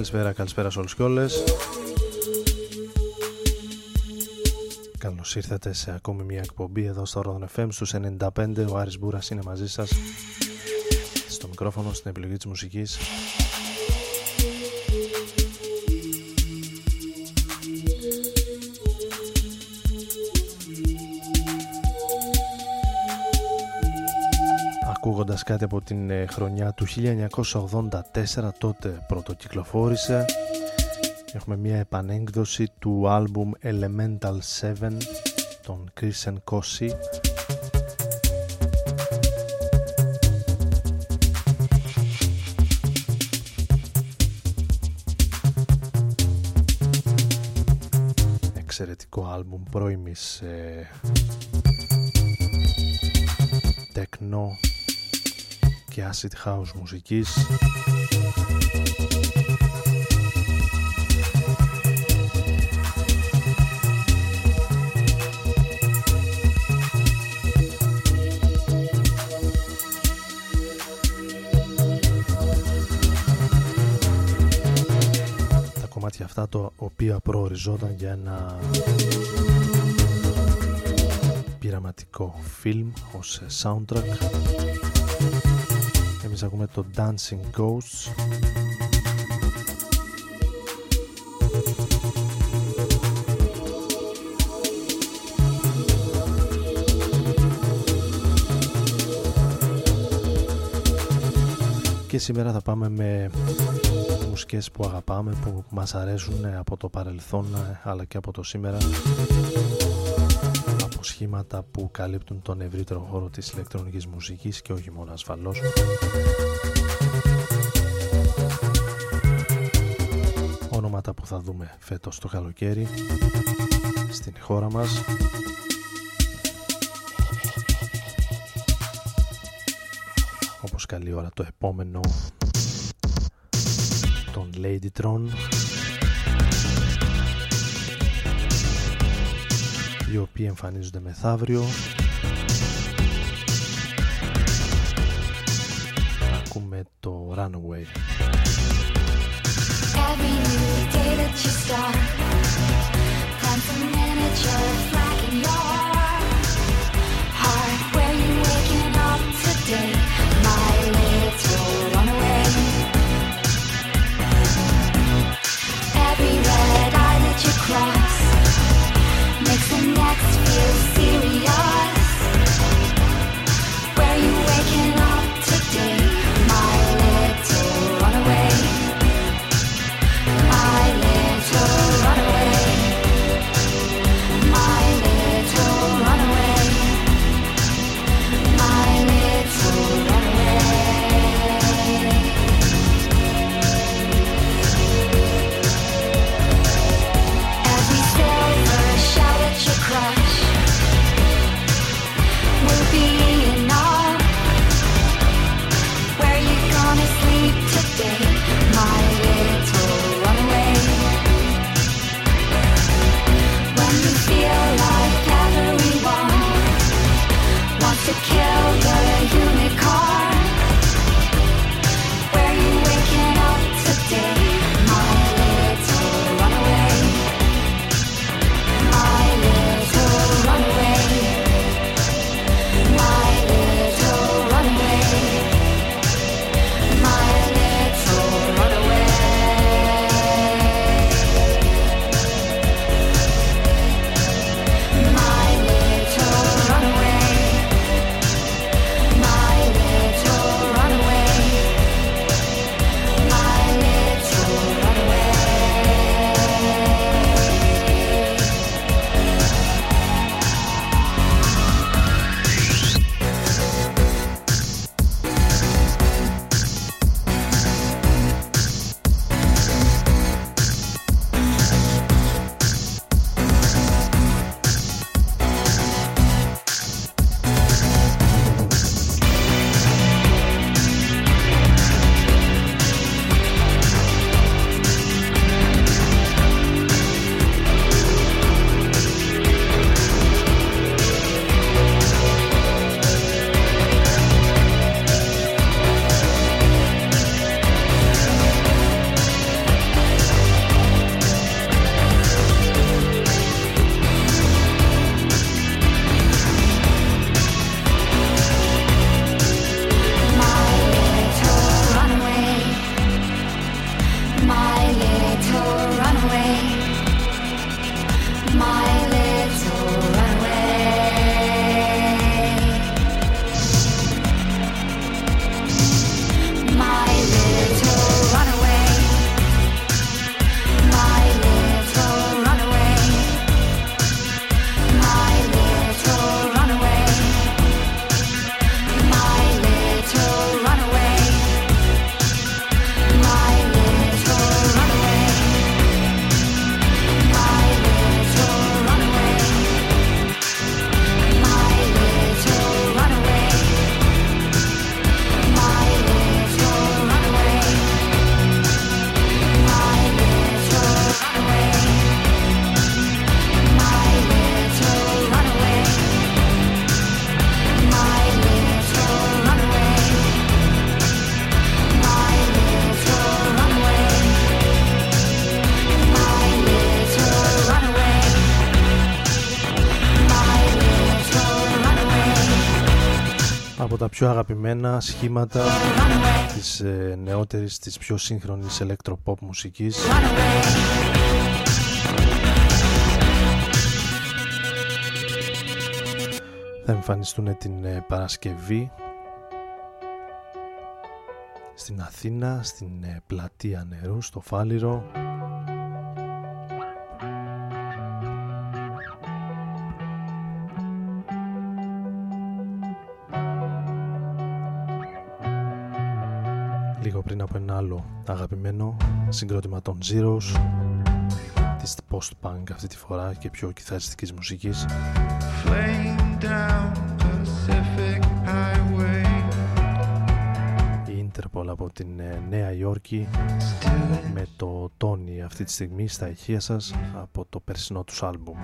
Καλησπέρα, καλησπέρα σε όλους και όλες. Καλώς ήρθατε σε ακόμη μια εκπομπή εδώ στο Rodon FM στους 95. Ο Άρης Μπούρας είναι μαζί σας στο μικρόφωνο, στην επιλογή της μουσικής. Ακούγοντας κάτι από την ε, χρονιά του 1984 τότε πρωτοκυκλοφόρησε. Έχουμε μια επανέκδοση του άλμπουμ Elemental 7 των Christian Kossi εξαιρετικό άλμπουμ πρώιμης ε, τεκνό και acid house μουσικής. Τα κομμάτια αυτά το οποία προοριζόταν για ένα πειραματικό φιλμ ως soundtrack εμείς ακούμε το Dancing Ghosts. Και σήμερα θα πάμε με μουσικές που αγαπάμε, που μας αρέσουν από το παρελθόν αλλά και από το σήμερα σχήματα που καλύπτουν τον ευρύτερο χώρο της ηλεκτρονικής μουσικής και όχι μόνο ασφαλώς. Ονόματα που θα δούμε φέτος το καλοκαίρι στην χώρα μας. Όπως καλή ώρα το επόμενο τον Ladytron οι οποίοι εμφανίζονται μεθαύριο. Ακούμε το Runaway. Πιο αγαπημένα σχήματα της ε, νεότερης, της πιο σύγχρονης electropop μουσικής. Θα εμφανιστούν την ε, Παρασκευή στην Αθήνα, στην ε, πλατεία νερού, στο Φάληρο αγαπημένο συγκρότημα των Zeros της post-punk αυτή τη φορά και πιο κιθαριστικής μουσικής. Η Interpol από την ε, Νέα Υόρκη με το Tony αυτή τη στιγμή στα ηχεία σας από το περσινό τους άλμπουμ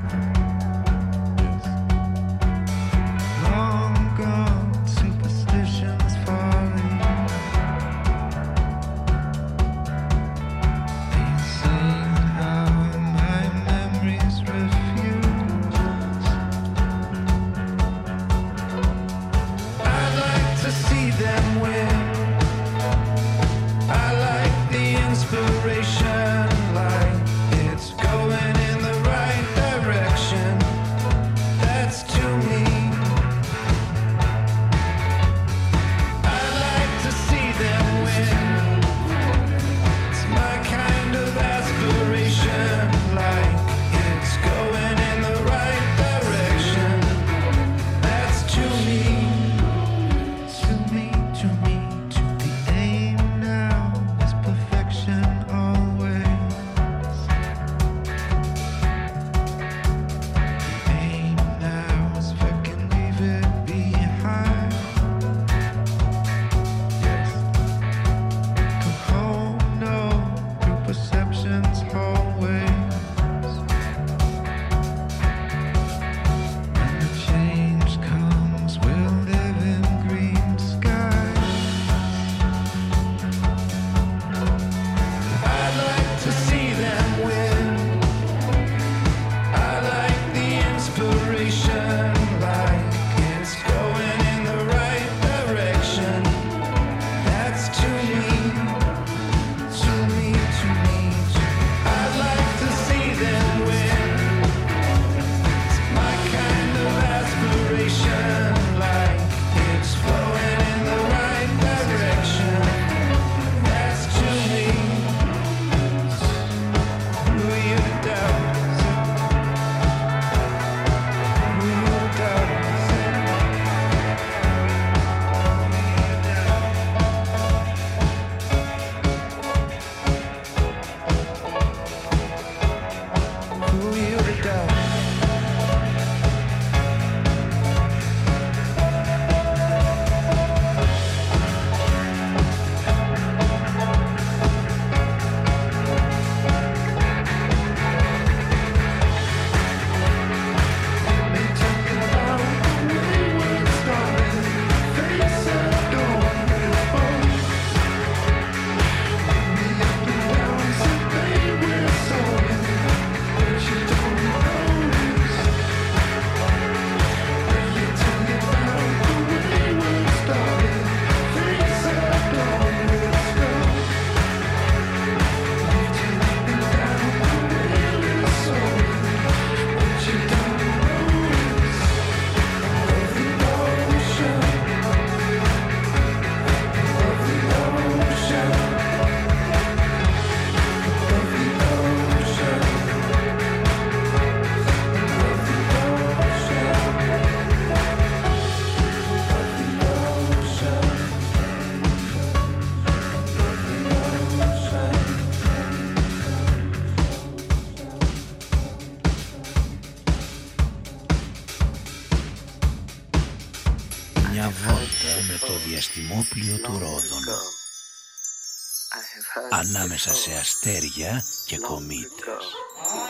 ανάμεσα σε αστέρια και κομήτες.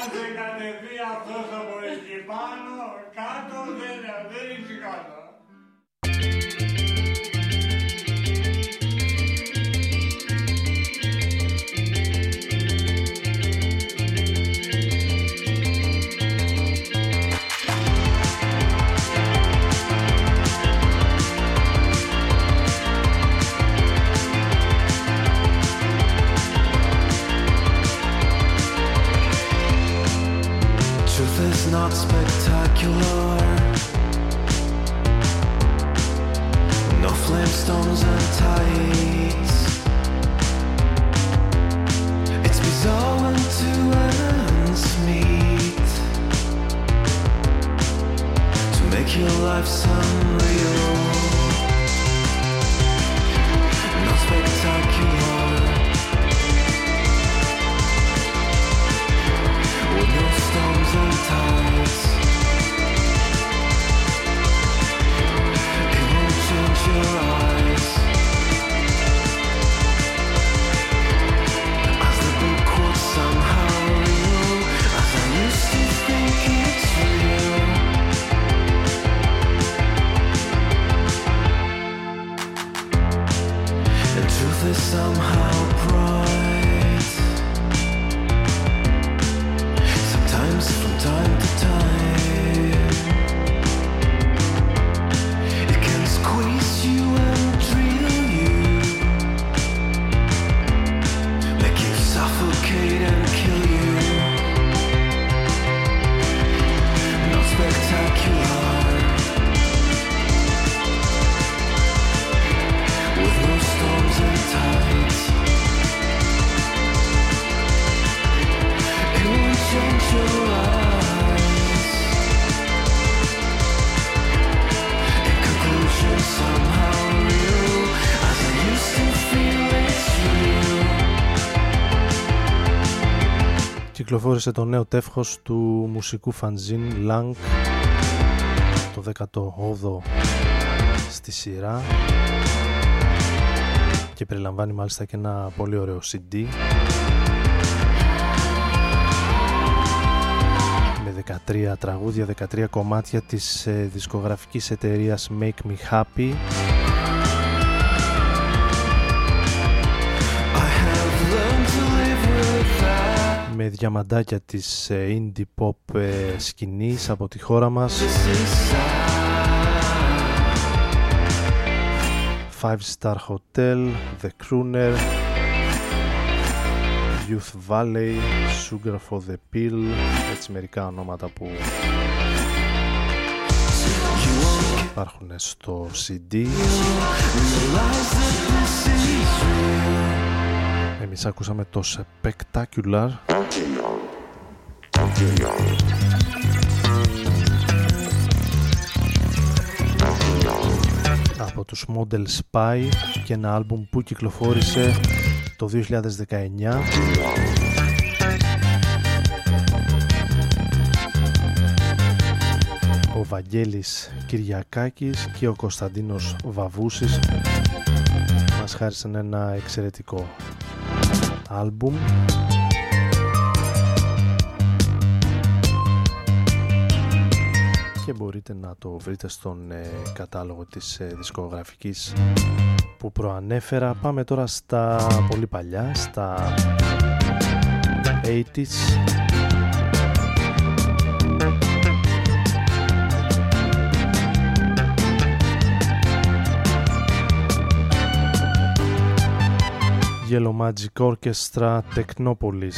Αν δεν κατεβεί αυτός από εκεί πάνω, κάτω δεν, δεν είναι κάτω. Κυκλοφόρησε το νέο τεύχος του μουσικού φανζίν Lang το 18ο στη σειρά. Και περιλαμβάνει μάλιστα και ένα πολύ ωραίο CD με 13 τραγούδια, 13 κομμάτια της ε, δισκογραφικής εταιρείας Make Me Happy με διαμαντάκια της ε, indie pop ε, σκηνής από τη χώρα μας. Five Star Hotel, The Crooner Youth Valley, Sugar for the Pill έτσι μερικά ονόματα που υπάρχουν στο CD εμείς ακούσαμε το Spectacular. Από τους Model Spy και ένα άλμπουμ που κυκλοφόρησε το 2019 ο Βαγγέλης Κυριακάκης και ο Κωνσταντίνος Βαβούσης μας χάρισαν ένα εξαιρετικό άλμπουμ και μπορείτε να το βρείτε στον ε, κατάλογο της ε, δισκογραφικής που προανέφερα. Πάμε τώρα στα πολύ παλιά, στα 80s. Yellow Magic Orchestra Technopolis.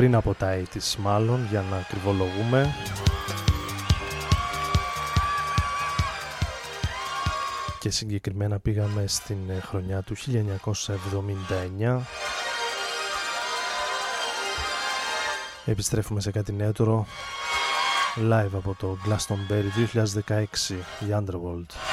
Πριν από τα 80's μάλλον για να κρυβολογούμε και συγκεκριμένα πήγαμε στην ε, χρονιά του 1979 Επιστρέφουμε σε κάτι νέο live από το Glastonbury 2016 η Underworld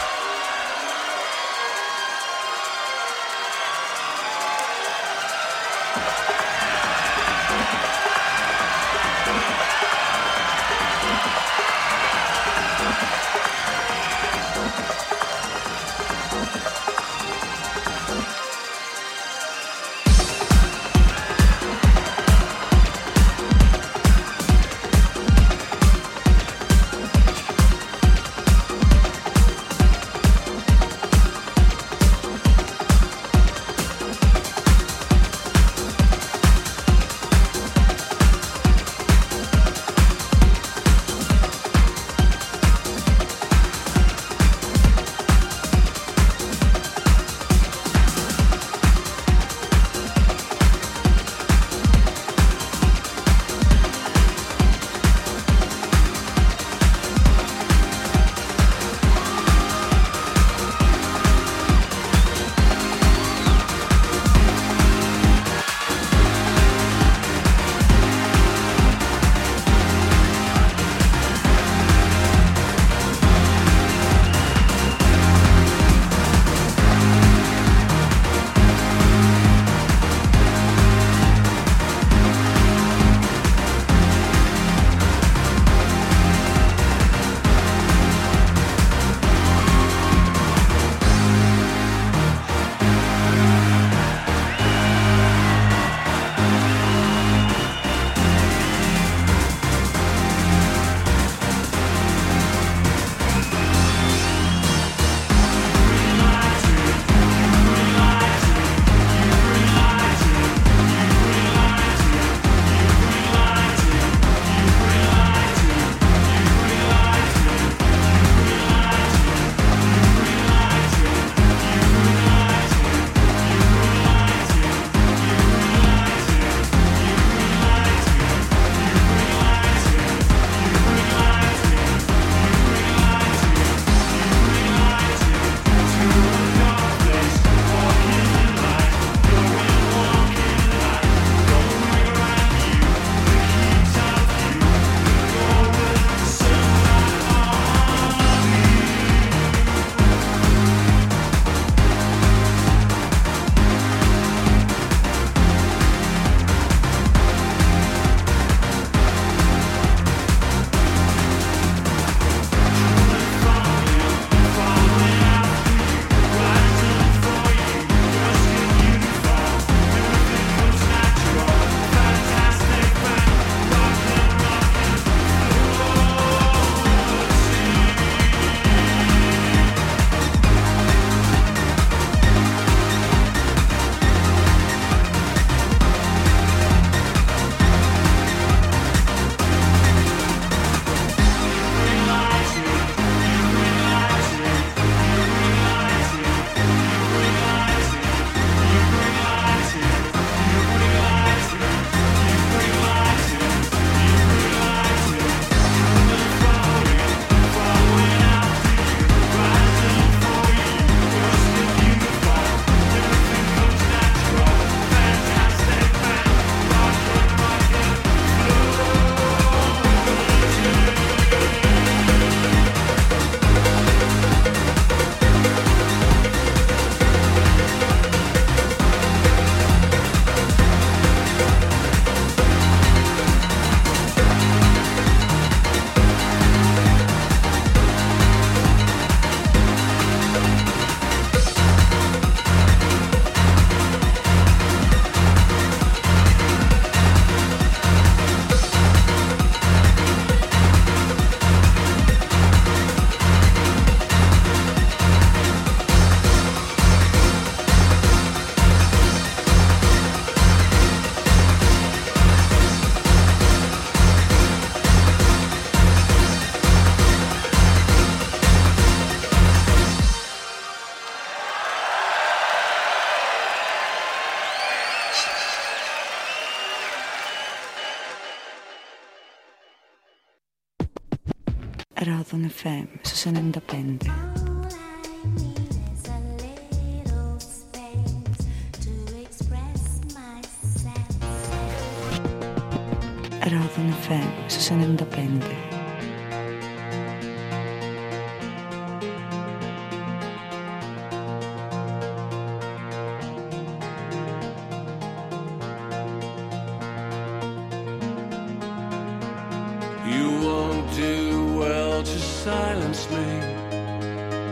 You won't do well to silence me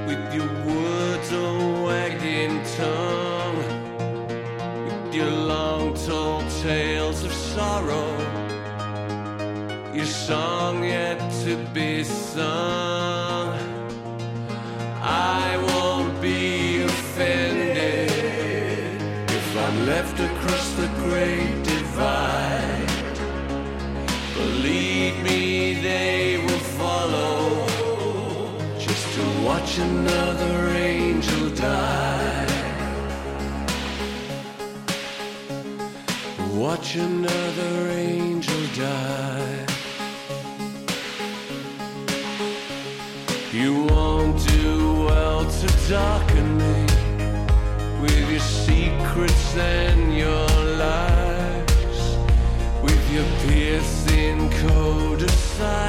with your words or wagging tongue, with your long told tales of sorrow, your song yet to be sung. I watch another angel die. Watch another angel die. You won't do well to darken me with your secrets and your lies with your piercing code of silence.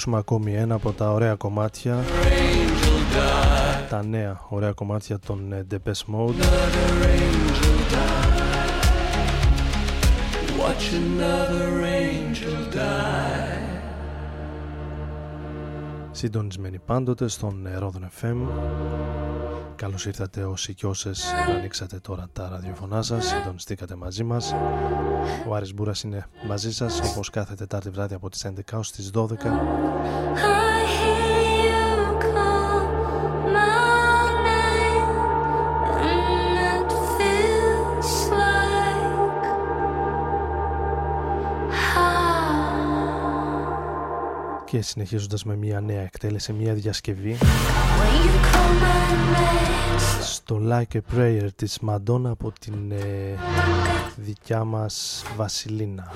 Ακούσουμε ακόμη ένα από τα ωραία κομμάτια, Angel die. τα νέα ωραία κομμάτια των ε, Depeche Mode. Another angel die. Watch another angel die. Συντονισμένοι πάντοτε στον ε, Rodon FM. Καλώς ήρθατε όσοι και όσες ανοίξατε τώρα τα ραδιοφωνά σας, συντονιστήκατε μαζί μας. Ο Άρης Μπούρας είναι μαζί σας όπως κάθε Τετάρτη βράδυ από τις 11 ως τις 12. I hear you call my name, and it feels like home. Και συνεχίζοντας με μια νέα εκτέλεση, μια διασκευή When you call my name, στο Like a Prayer της Μαντόνα από την ε, δικιά μας Βασιλίνα.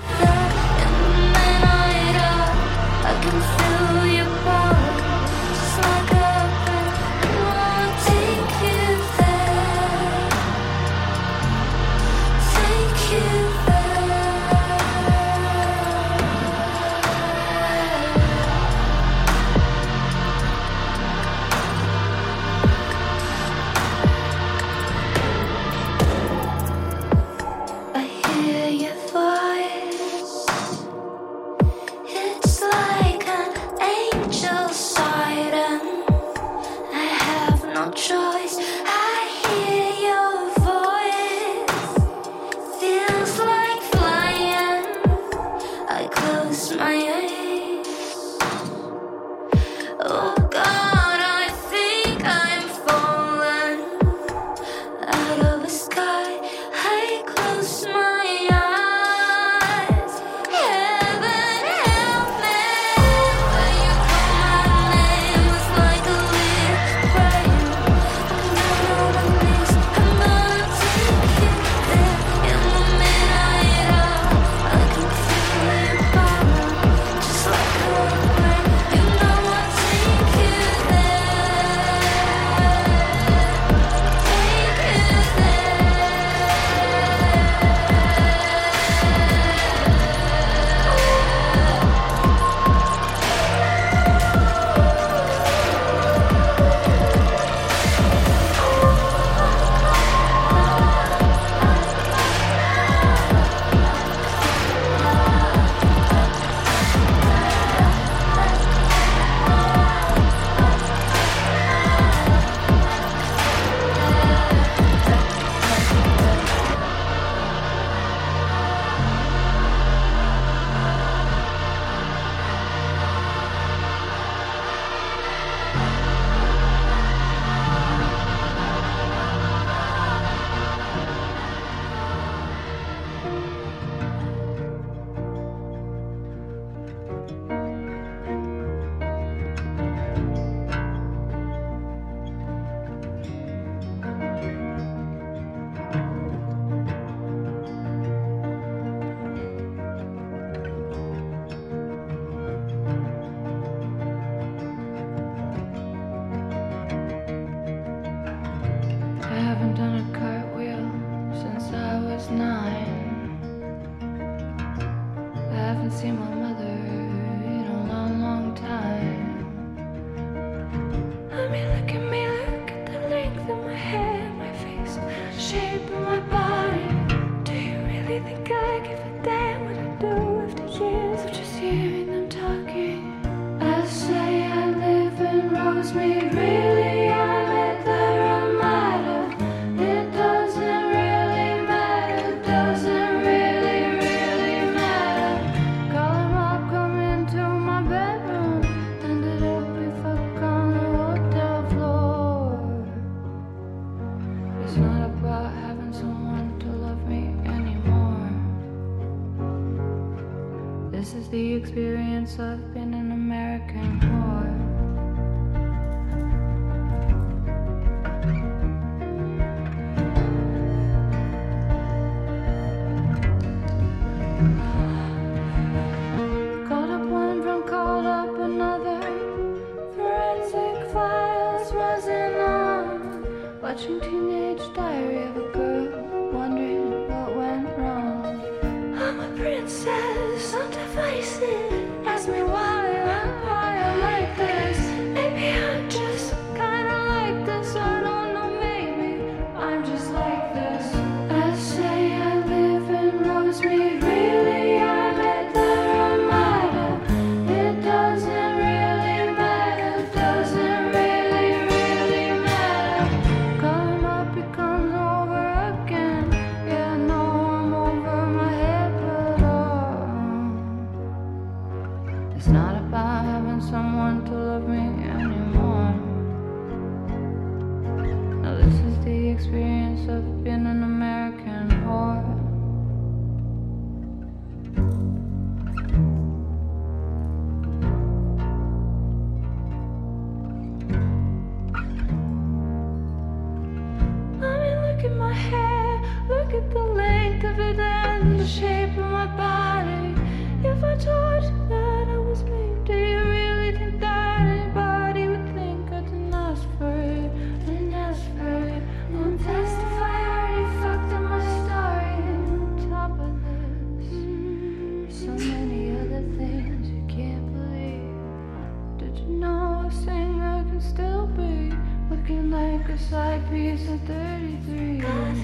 a side piece of 33. Got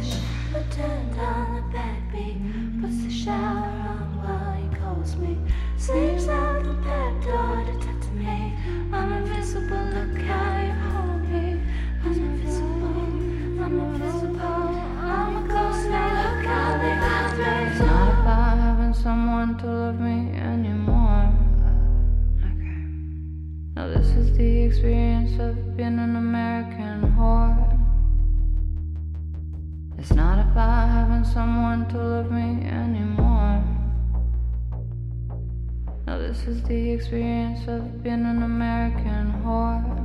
the shower on the backbeat. Puts the shower on while he calls me. Sleeps out the back door to talk to me. I'm invisible, look how you hold me. I'm invisible, I'm invisible. I'm a ghost now, look how they found me. It's not about having someone to love me. Now, this is the experience of being an American whore. It's not about having someone to love me anymore. Now, this is the experience of being an American whore.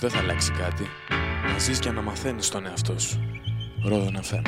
δεν θα αλλάξει κάτι. Να ζεις και να μαθαίνεις τον εαυτό σου. Ρόδον FM.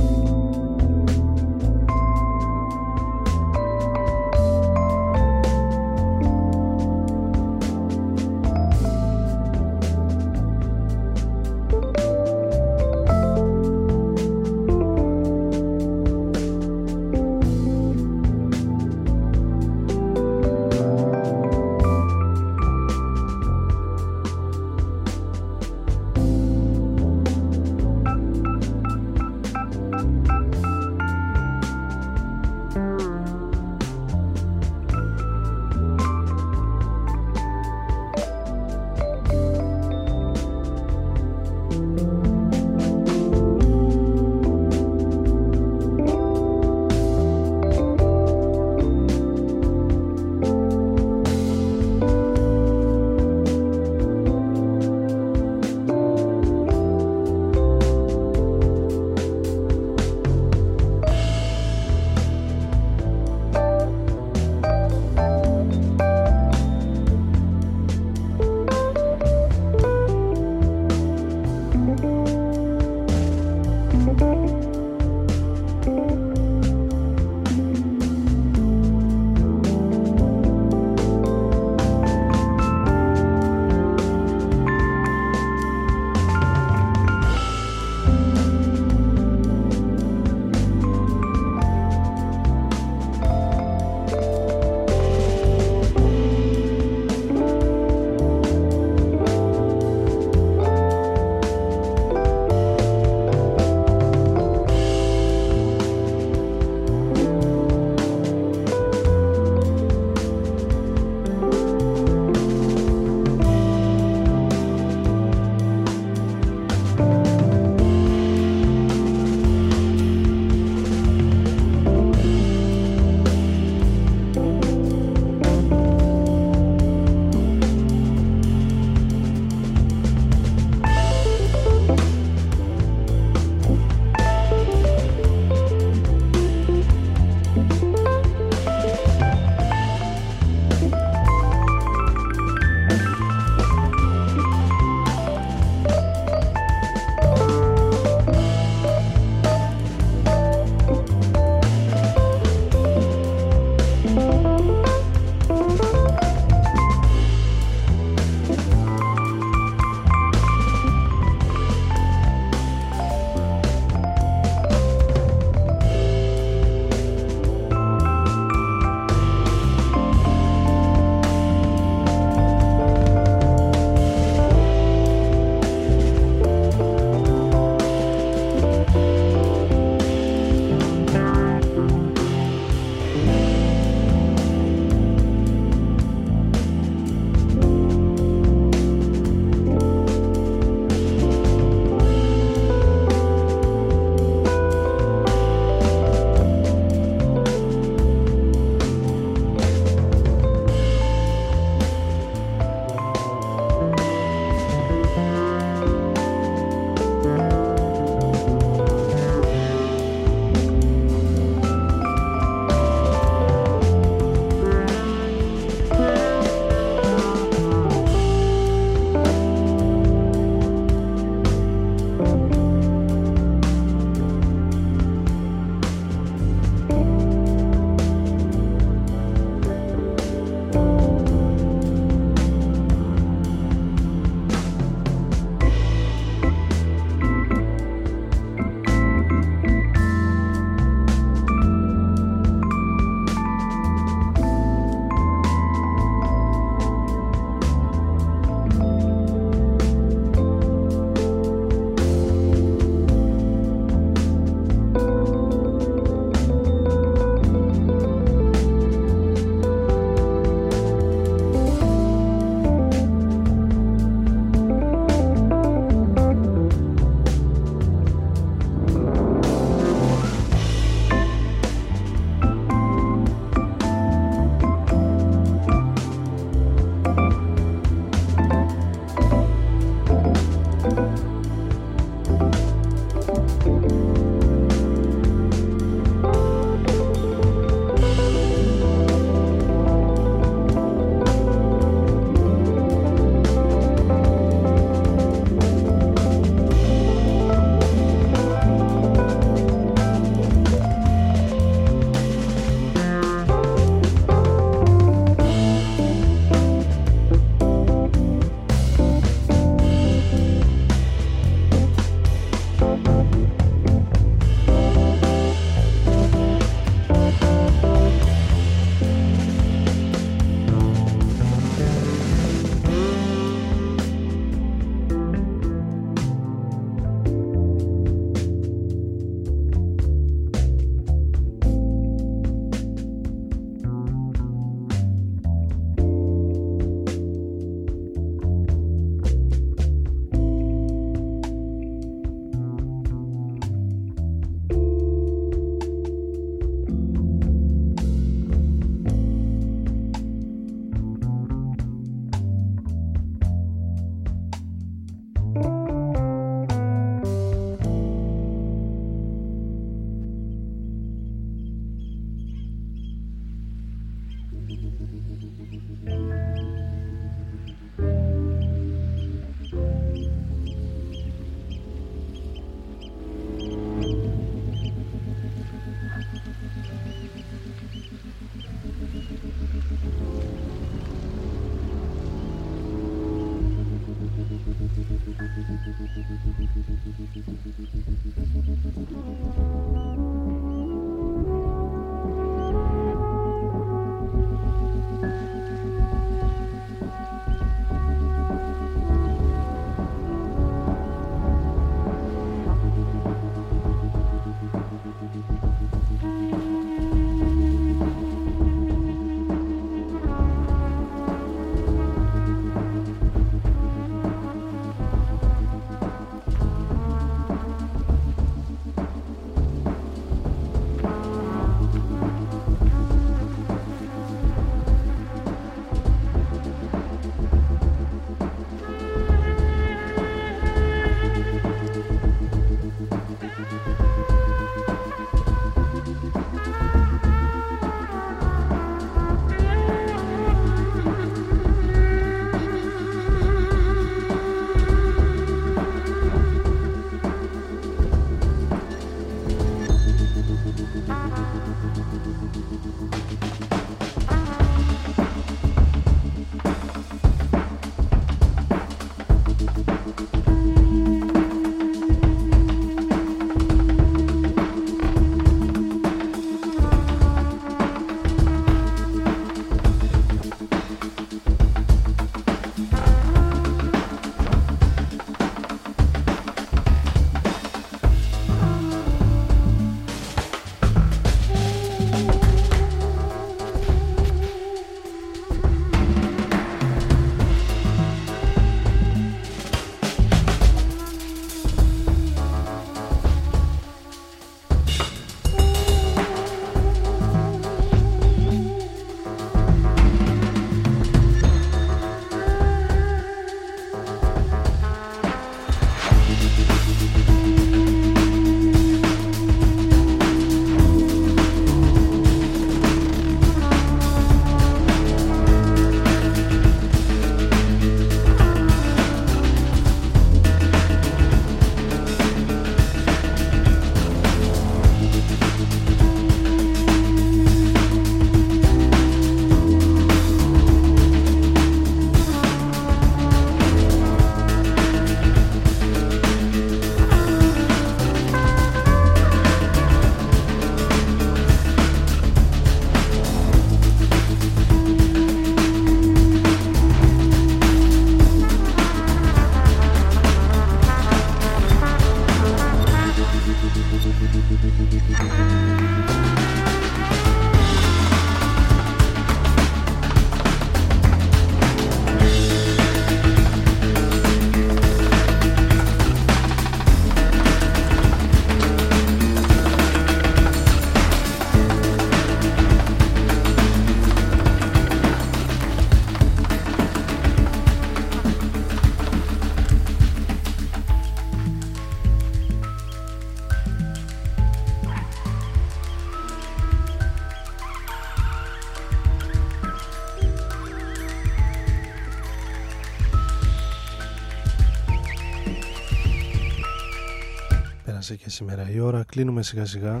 και σήμερα η ώρα. Κλείνουμε σιγά σιγά.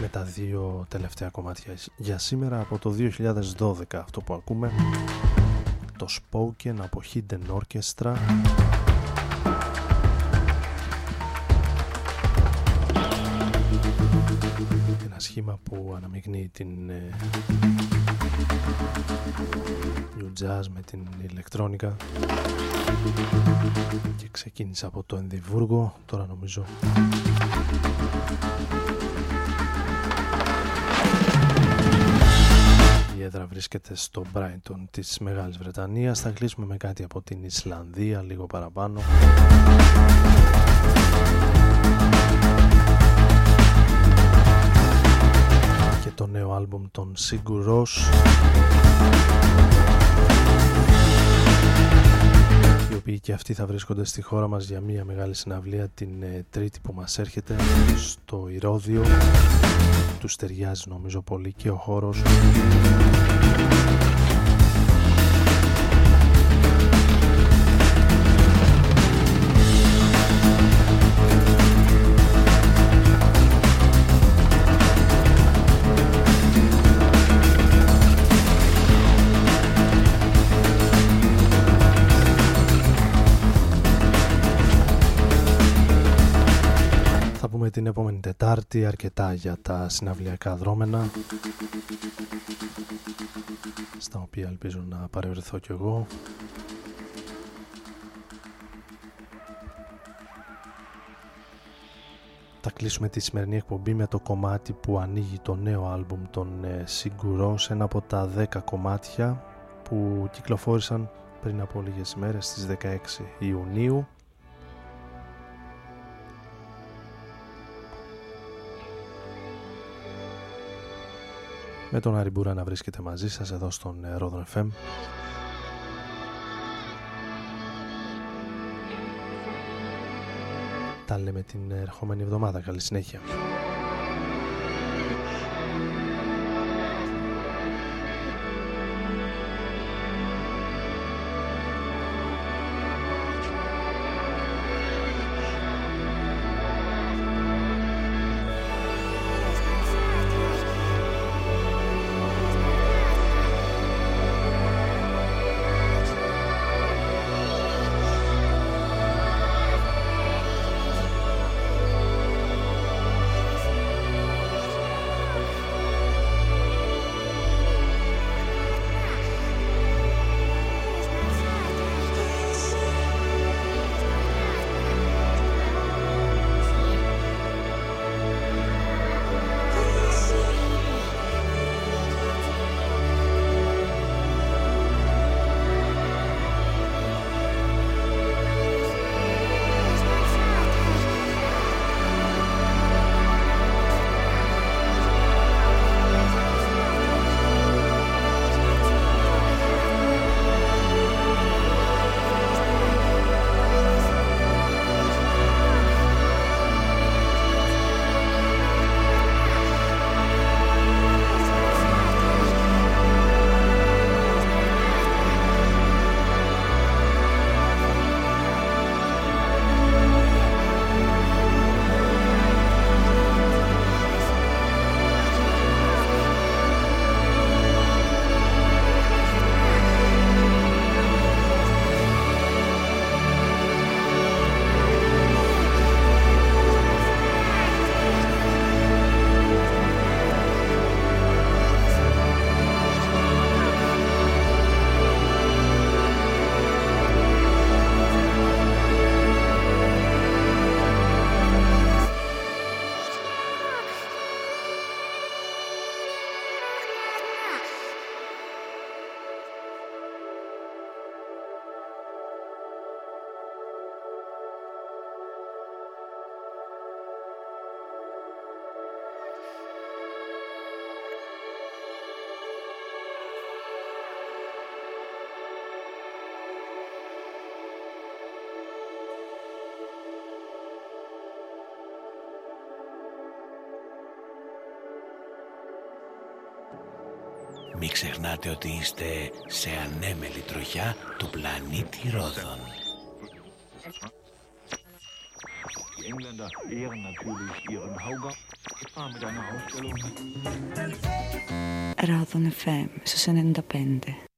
Με τα δύο τελευταία κομμάτια για σήμερα από το 2012 αυτό που ακούμε το Spoken από Hidden Orchestra σχήμα που αναμειγνύει την ε, New Jazz με την ηλεκτρόνικα. Και ξεκίνησα από το Ενδιβούργο τώρα νομίζω. Η έδρα βρίσκεται στο Brighton της Μεγάλης Βρετανίας. Θα κλείσουμε με κάτι από την Ισλανδία λίγο παραπάνω το νέο άλμπουμ των Sigur Rós οι οποίοι και αυτοί θα βρίσκονται στη χώρα μας για μια μεγάλη συναυλία την ε, τρίτη που μας έρχεται στο Ηρώδιο. Τους ταιριάζει νομίζω πολύ και ο χώρος την επόμενη Τετάρτη αρκετά για τα συναυλιακά δρόμενα στα οποία ελπίζω να παρευρεθώ κι εγώ. Θα κλείσουμε τη σημερινή εκπομπή με το κομμάτι που ανοίγει το νέο άλμπουμ των Σιγκουρός ένα από τα 10 κομμάτια που κυκλοφόρησαν πριν από λίγες ημέρες στις 16 Ιουνίου με τον Άρη Μπούρα να βρίσκεται μαζί σας εδώ στον Ρόδον FM Τα λέμε την ερχόμενη εβδομάδα. Καλή συνέχεια. Μην ξεχνάτε ότι είστε σε ανέμελη τροχιά του πλανήτη Ρόδων. Die Engländer ehren natürlich ihren Hauber. mit einer Ausstellung. Ρόδον FM, στους 95.